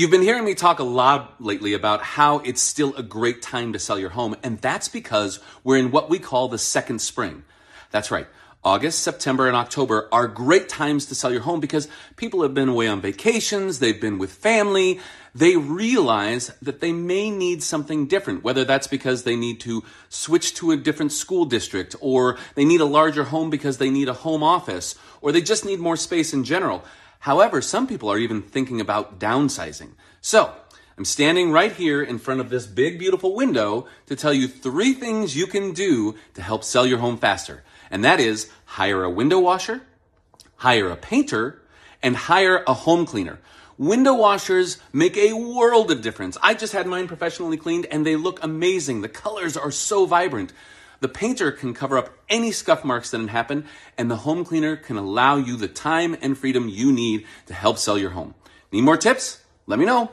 You've been hearing me talk a lot lately about how it's still a great time to sell your home, and that's because we're in what we call the second spring. That's right. August, September, and October are great times to sell your home because people have been away on vacations, they've been with family, they realize that they may need something different, whether that's because they need to switch to a different school district, or they need a larger home because they need a home office, or they just need more space in general. However, some people are even thinking about downsizing. So, I'm standing right here in front of this big, beautiful window to tell you three things you can do to help sell your home faster. And that is hire a window washer, hire a painter, and hire a home cleaner. Window washers make a world of difference. I just had mine professionally cleaned and they look amazing. The colors are so vibrant. The painter can cover up any scuff marks that happen, and the home cleaner can allow you the time and freedom you need to help sell your home. Need more tips? Let me know.